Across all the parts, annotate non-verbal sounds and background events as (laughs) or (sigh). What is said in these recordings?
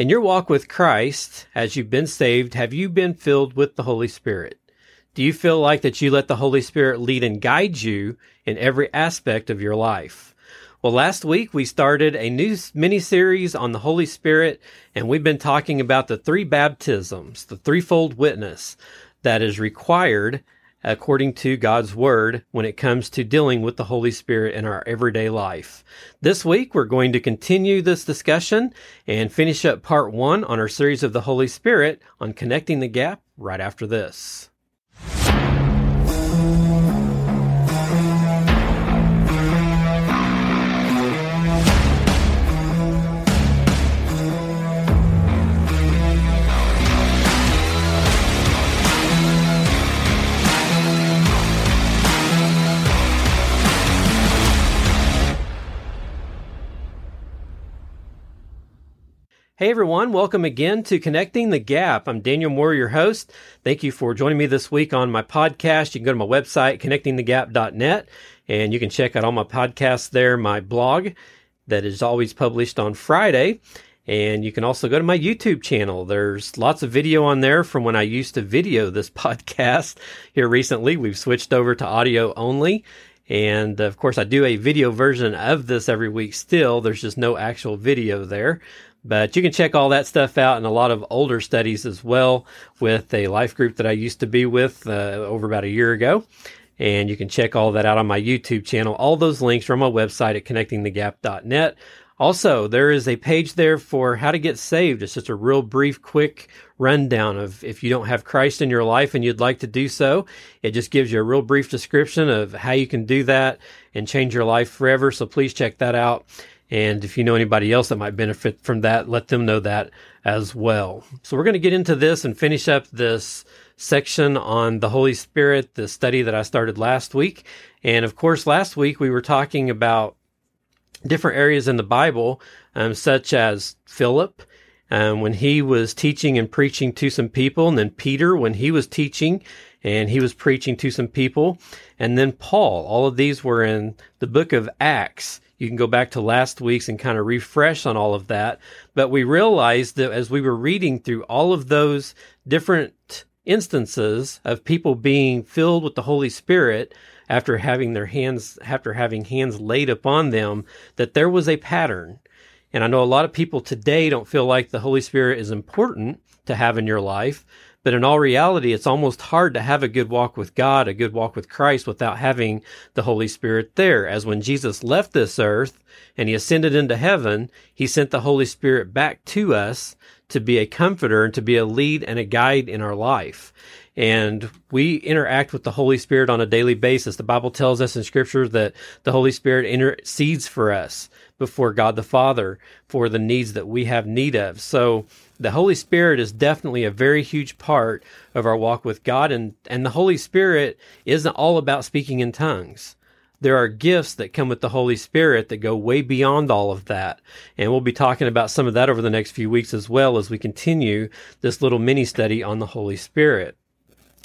In your walk with Christ, as you've been saved, have you been filled with the Holy Spirit? Do you feel like that you let the Holy Spirit lead and guide you in every aspect of your life? Well, last week we started a new mini series on the Holy Spirit, and we've been talking about the three baptisms, the threefold witness that is required according to God's Word when it comes to dealing with the Holy Spirit in our everyday life. This week, we're going to continue this discussion and finish up part one on our series of the Holy Spirit on connecting the gap right after this. Hey everyone, welcome again to Connecting the Gap. I'm Daniel Moore, your host. Thank you for joining me this week on my podcast. You can go to my website, connectingthegap.net, and you can check out all my podcasts there, my blog that is always published on Friday. And you can also go to my YouTube channel. There's lots of video on there from when I used to video this (laughs) podcast here recently. We've switched over to audio only. And of course, I do a video version of this every week still. There's just no actual video there. But you can check all that stuff out and a lot of older studies as well with a life group that I used to be with uh, over about a year ago. And you can check all that out on my YouTube channel. All those links are on my website at connectingthegap.net. Also, there is a page there for how to get saved. It's just a real brief, quick rundown of if you don't have Christ in your life and you'd like to do so. It just gives you a real brief description of how you can do that and change your life forever. So please check that out. And if you know anybody else that might benefit from that, let them know that as well. So we're going to get into this and finish up this section on the Holy Spirit, the study that I started last week. And of course, last week we were talking about different areas in the Bible, um, such as Philip, um, when he was teaching and preaching to some people, and then Peter when he was teaching and he was preaching to some people, and then Paul. All of these were in the book of Acts. You can go back to last week's and kind of refresh on all of that. But we realized that as we were reading through all of those different instances of people being filled with the Holy Spirit after having their hands, after having hands laid upon them, that there was a pattern. And I know a lot of people today don't feel like the Holy Spirit is important to have in your life, but in all reality, it's almost hard to have a good walk with God, a good walk with Christ without having the Holy Spirit there. As when Jesus left this earth and he ascended into heaven, he sent the Holy Spirit back to us to be a comforter and to be a lead and a guide in our life. And we interact with the Holy Spirit on a daily basis. The Bible tells us in scripture that the Holy Spirit intercedes for us before God the Father for the needs that we have need of. So the Holy Spirit is definitely a very huge part of our walk with God. And, and the Holy Spirit isn't all about speaking in tongues. There are gifts that come with the Holy Spirit that go way beyond all of that. And we'll be talking about some of that over the next few weeks as well as we continue this little mini study on the Holy Spirit.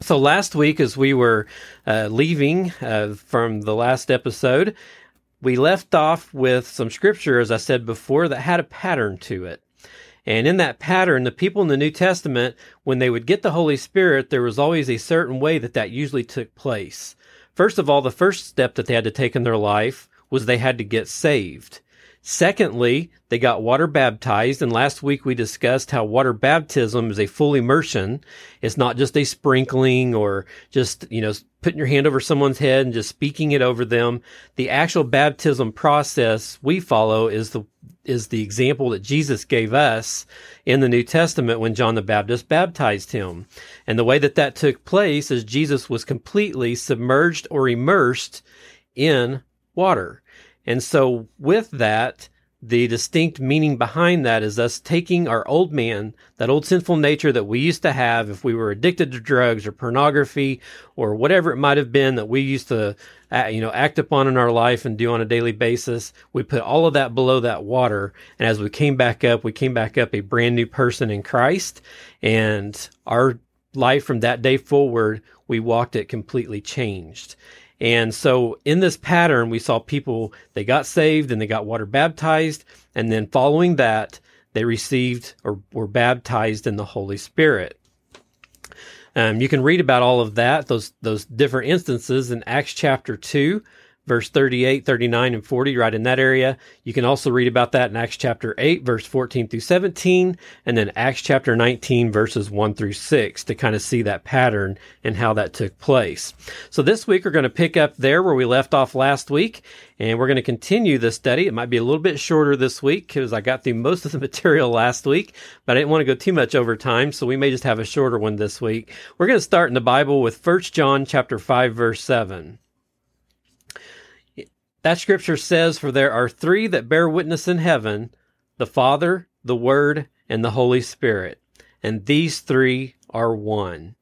So last week, as we were uh, leaving uh, from the last episode, we left off with some scripture, as I said before, that had a pattern to it. And in that pattern, the people in the New Testament, when they would get the Holy Spirit, there was always a certain way that that usually took place. First of all, the first step that they had to take in their life was they had to get saved. Secondly, they got water baptized. And last week we discussed how water baptism is a full immersion. It's not just a sprinkling or just, you know, putting your hand over someone's head and just speaking it over them. The actual baptism process we follow is the, is the example that Jesus gave us in the New Testament when John the Baptist baptized him. And the way that that took place is Jesus was completely submerged or immersed in water. And so with that, the distinct meaning behind that is us taking our old man, that old sinful nature that we used to have if we were addicted to drugs or pornography or whatever it might have been that we used to, uh, you know, act upon in our life and do on a daily basis. We put all of that below that water. And as we came back up, we came back up a brand new person in Christ and our life from that day forward, we walked it completely changed. And so in this pattern, we saw people, they got saved and they got water baptized. And then following that, they received or were baptized in the Holy Spirit. Um, you can read about all of that, those those different instances in Acts chapter two, verse 38, 39, and 40, right in that area. You can also read about that in Acts chapter 8, verse 14 through 17, and then Acts chapter 19, verses 1 through 6 to kind of see that pattern and how that took place. So this week we're going to pick up there where we left off last week, and we're going to continue this study. It might be a little bit shorter this week because I got through most of the (laughs) material last week, but I didn't want to go too much over time, so we may just have a shorter one this week. We're going to start in the Bible with 1 John chapter 5, verse 7. That scripture says, For there are three that bear witness in heaven the Father, the Word, and the Holy Spirit. And these three are one.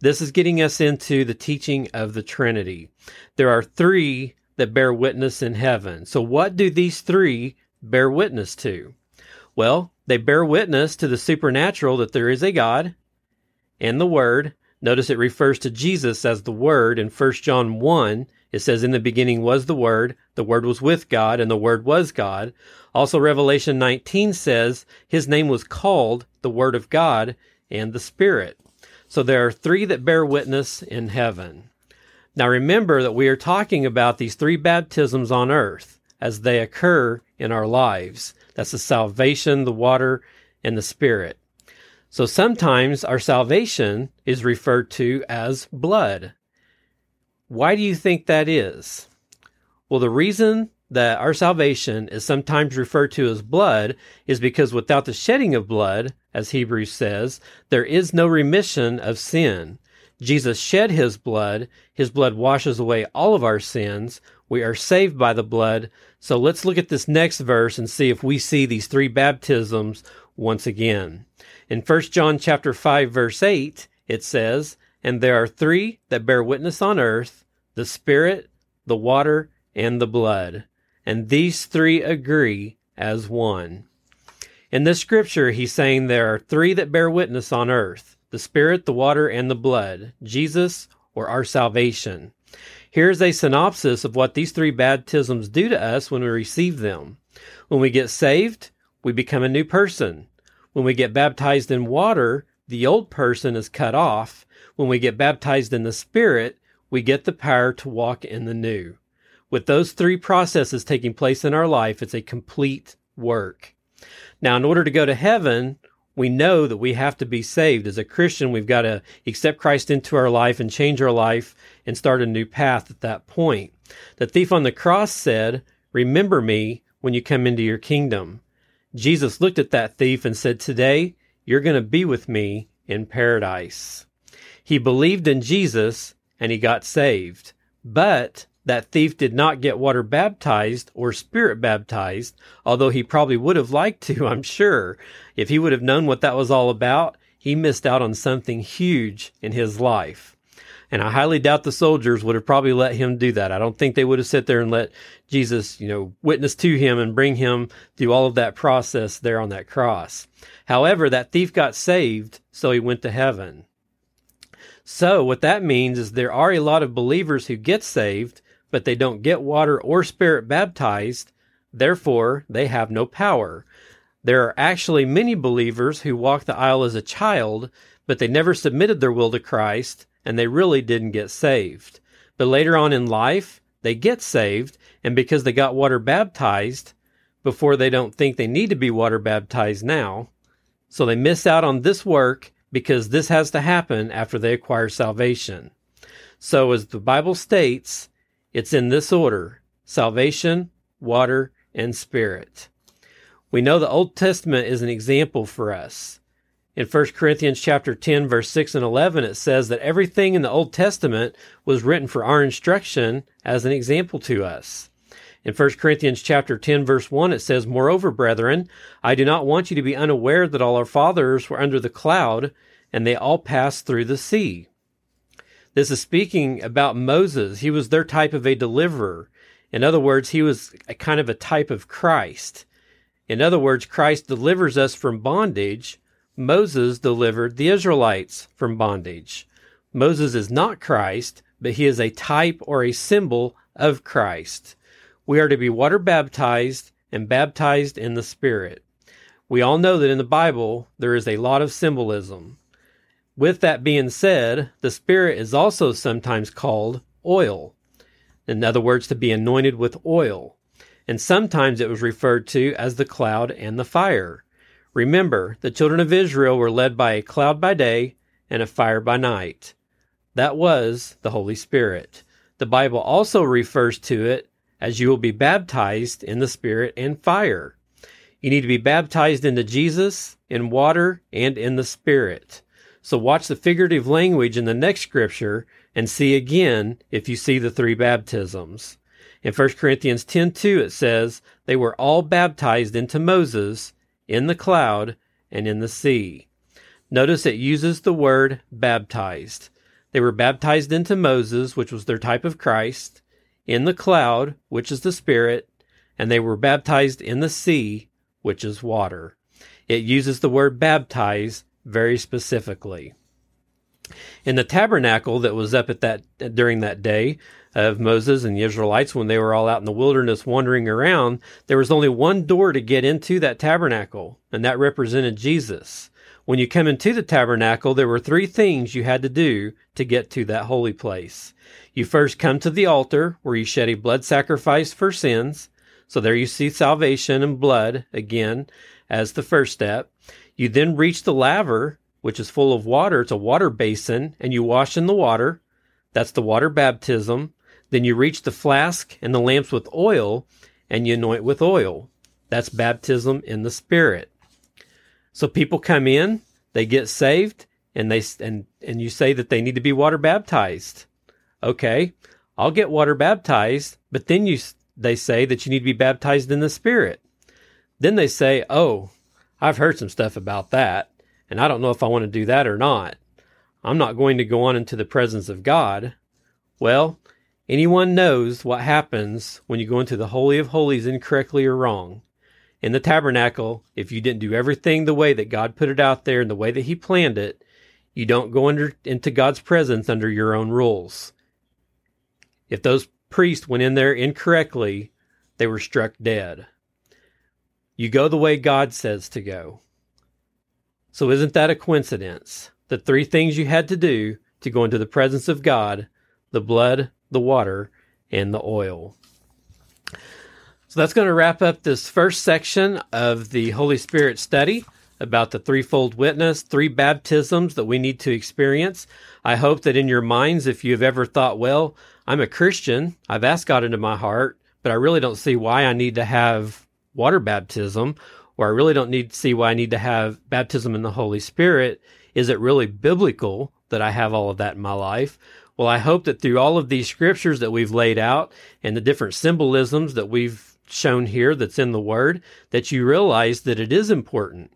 This is getting us into the teaching of the Trinity. There are three that bear witness in heaven. So, what do these three bear witness to? Well, they bear witness to the supernatural that there is a God and the Word. Notice it refers to Jesus as the Word in 1 John 1 it says, In the beginning was the Word, the Word was with God, and the Word was God. Also, Revelation 19 says, His name was called the Word of God and the Spirit. So there are three that bear witness in heaven. Now remember that we are talking about these three baptisms on earth as they occur in our lives. That's the salvation, the water, and the Spirit. So sometimes our salvation is referred to as blood. Why do you think that is? Well, the reason that our salvation is sometimes referred to as blood is because without the shedding of blood, as Hebrews says, there is no remission of sin. Jesus shed his blood. His blood washes away all of our sins. We are saved by the blood. So let's look at this next verse and see if we see these three baptisms once again. In 1 John chapter 5 verse 8, it says, and there are three that bear witness on earth the Spirit, the water, and the blood. And these three agree as one. In this scripture, he's saying there are three that bear witness on earth the Spirit, the water, and the blood Jesus or our salvation. Here's a synopsis of what these three baptisms do to us when we receive them. When we get saved, we become a new person. When we get baptized in water, the old person is cut off when we get baptized in the Spirit, we get the power to walk in the new. With those three processes taking place in our life, it's a complete work. Now, in order to go to heaven, we know that we have to be saved. As a Christian, we've got to accept Christ into our life and change our life and start a new path at that point. The thief on the cross said, Remember me when you come into your kingdom. Jesus looked at that thief and said, Today, you're going to be with me in paradise. He believed in Jesus and he got saved. But that thief did not get water baptized or spirit baptized, although he probably would have liked to, (laughs) I'm sure. If he would have known what that was all about, he missed out on something huge in his life. And I highly doubt the soldiers would have probably let him do that. I don't think they would have sat there and let Jesus, you know, witness to him and bring him through all of that process there on that cross. However, that thief got saved, so he went to heaven. So, what that means is there are a lot of believers who get saved, but they don't get water or spirit baptized. Therefore, they have no power. There are actually many believers who walk the aisle as a child, but they never submitted their will to Christ, and they really didn't get saved. But later on in life, they get saved, and because they got water baptized before they don't think they need to be water baptized now, so they miss out on this work because this has to happen after they acquire salvation. So, as the Bible states, it's in this order salvation, water, and spirit. We know the Old Testament is an example for us. In 1 Corinthians chapter 10 verse 6 and 11 it says that everything in the Old Testament was written for our instruction as an example to us. In 1 Corinthians chapter 10 verse 1 it says, "Moreover, brethren, I do not want you to be unaware that all our fathers were under the cloud, and they all passed through the sea." This is speaking about Moses. He was their type of a deliverer. In other words, he was a kind of a type of Christ. In other words, Christ delivers us from bondage. Moses delivered the Israelites from bondage. Moses is not Christ, but he is a type or a symbol of Christ. We are to be water baptized and baptized in the Spirit. We all know that in the Bible there is a lot of symbolism. With that being said, the Spirit is also sometimes called oil. In other words, to be anointed with oil. And sometimes it was referred to as the cloud and the fire. Remember, the children of Israel were led by a cloud by day and a fire by night. That was the Holy Spirit. The Bible also refers to it as you will be baptized in the Spirit and fire. You need to be baptized into Jesus, in water, and in the Spirit. So watch the figurative language in the next scripture and see again if you see the three baptisms. In 1 Corinthians 10:2 it says, "They were all baptized into Moses in the cloud and in the sea." Notice it uses the word baptized. They were baptized into Moses, which was their type of Christ, in the cloud, which is the Spirit, and they were baptized in the sea, which is water. It uses the word baptize very specifically. In the tabernacle that was up at that during that day of Moses and the Israelites when they were all out in the wilderness wandering around, there was only one door to get into that tabernacle, and that represented Jesus. When you come into the tabernacle, there were three things you had to do to get to that holy place. You first come to the altar where you shed a blood sacrifice for sins. So there you see salvation and blood again as the first step. You then reach the laver, which is full of water. It's a water basin, and you wash in the water. That's the water baptism. Then you reach the flask and the lamps with oil, and you anoint with oil. That's baptism in the Spirit. So people come in, they get saved, and they and and you say that they need to be water baptized. Okay, I'll get water baptized, but then you they say that you need to be baptized in the Spirit. Then they say, "Oh, I've heard some stuff about that, and I don't know if I want to do that or not. I'm not going to go on into the presence of God." Well, anyone knows what happens when you go into the holy of holies incorrectly or wrong in the tabernacle, if you didn't do everything the way that God put it out there and the way that He planned it, you don't go under into God's presence under your own rules. If those priests went in there incorrectly, they were struck dead. You go the way God says to go. So isn't that a coincidence? The three things you had to do to go into the presence of God the blood, the water, and the oil. So that's going to wrap up this first section of the Holy Spirit study about the threefold witness, three baptisms that we need to experience. I hope that in your minds, if you've ever thought, well, I'm a Christian, I've asked God into my heart, but I really don't see why I need to have water baptism, or I really don't need to see why I need to have baptism in the Holy Spirit. Is it really biblical that I have all of that in my life? Well, I hope that through all of these scriptures that we've laid out and the different symbolisms that we've shown here that's in the Word, that you realize that it is important.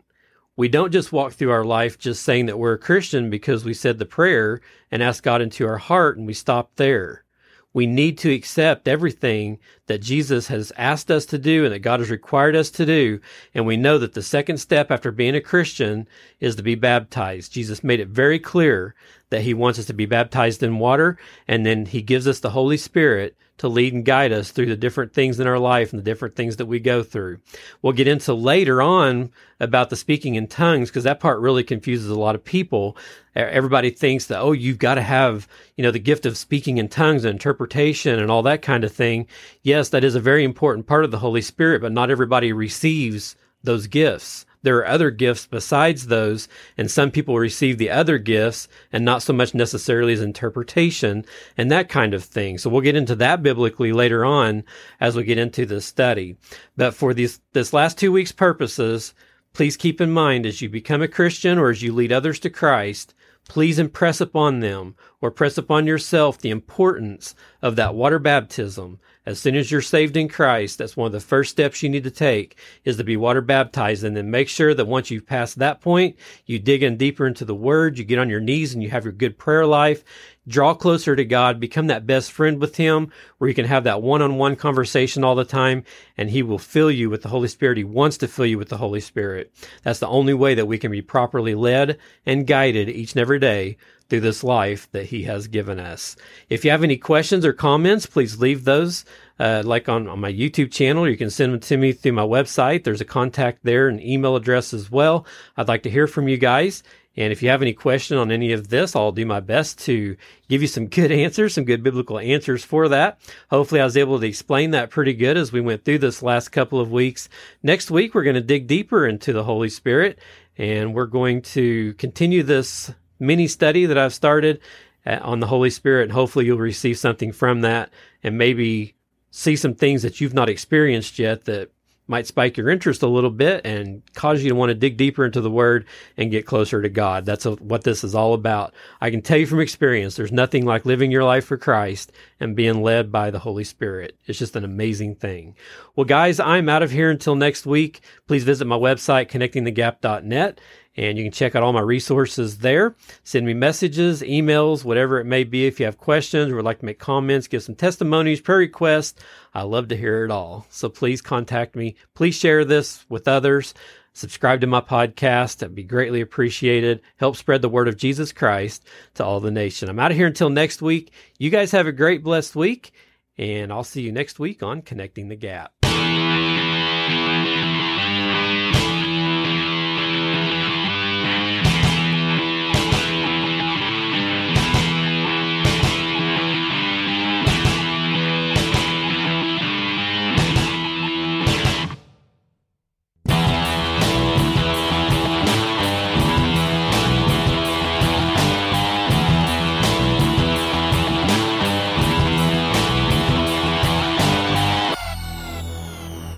We don't just walk through our life just saying that we're a Christian because we said the prayer and asked God into our heart and we stop there. We need to accept everything that Jesus has asked us to do and that God has required us to do. And we know that the second step after being a Christian is to be baptized. Jesus made it very clear that he wants us to be baptized in water and then he gives us the Holy Spirit to lead and guide us through the different things in our life and the different things that we go through. We'll get into later on about the speaking in tongues because that part really confuses a lot of people. Everybody thinks that, oh, you've got to have, you know, the gift of speaking in tongues and interpretation and all that kind of thing. Yes, that is a very important part of the Holy Spirit, but not everybody receives those gifts there are other gifts besides those, and some people receive the other gifts and not so much necessarily as interpretation and that kind of thing. So we'll get into that biblically later on as we get into the study. But for these this last two weeks' purposes, please keep in mind as you become a Christian or as you lead others to Christ, please impress upon them or press upon yourself the importance of that water baptism as soon as you're saved in Christ, that's one of the first steps you need to take is to be water baptized. And then make sure that once you've passed that point, you dig in deeper into the word, you get on your knees and you have your good prayer life, draw closer to God, become that best friend with Him where you can have that one on one conversation all the time and He will fill you with the Holy Spirit. He wants to fill you with the Holy Spirit. That's the only way that we can be properly led and guided each and every day through this life that He has given us. If you have any questions or comments, please leave those. Uh, like on, on my YouTube channel, you can send them to me through my website. There's a contact there, an email address as well. I'd like to hear from you guys. And if you have any question on any of this, I'll do my best to give you some (laughs) good answers, some good biblical answers for that. Hopefully I was able to explain that pretty good as we went through this last couple of weeks. Next week, we're going to dig deeper into the Holy Spirit and we're going to continue this mini study that I've started uh, on the Holy Spirit. Hopefully you'll receive something from that and maybe see some things that you've not experienced yet that might spike your interest a little bit and cause you to want to dig deeper into the word and get closer to God. That's a, what this is all about. I can tell you from experience, there's nothing like living your life for Christ and being led by the Holy Spirit. It's just an amazing thing. Well, guys, I'm out of here until next week. Please visit my website, connectingthegap.net and you can check out all my resources there. Send me messages, emails, whatever it may be. If you have questions or would like to make comments, give some testimonies, prayer requests, I love to hear it all. So please contact me. Please share this with others. Subscribe to my podcast. That'd be greatly appreciated. Help spread the word of Jesus Christ to all the nation. I'm out of here until next week. You guys have a great, blessed week, and I'll see you next week on Connecting the Gap.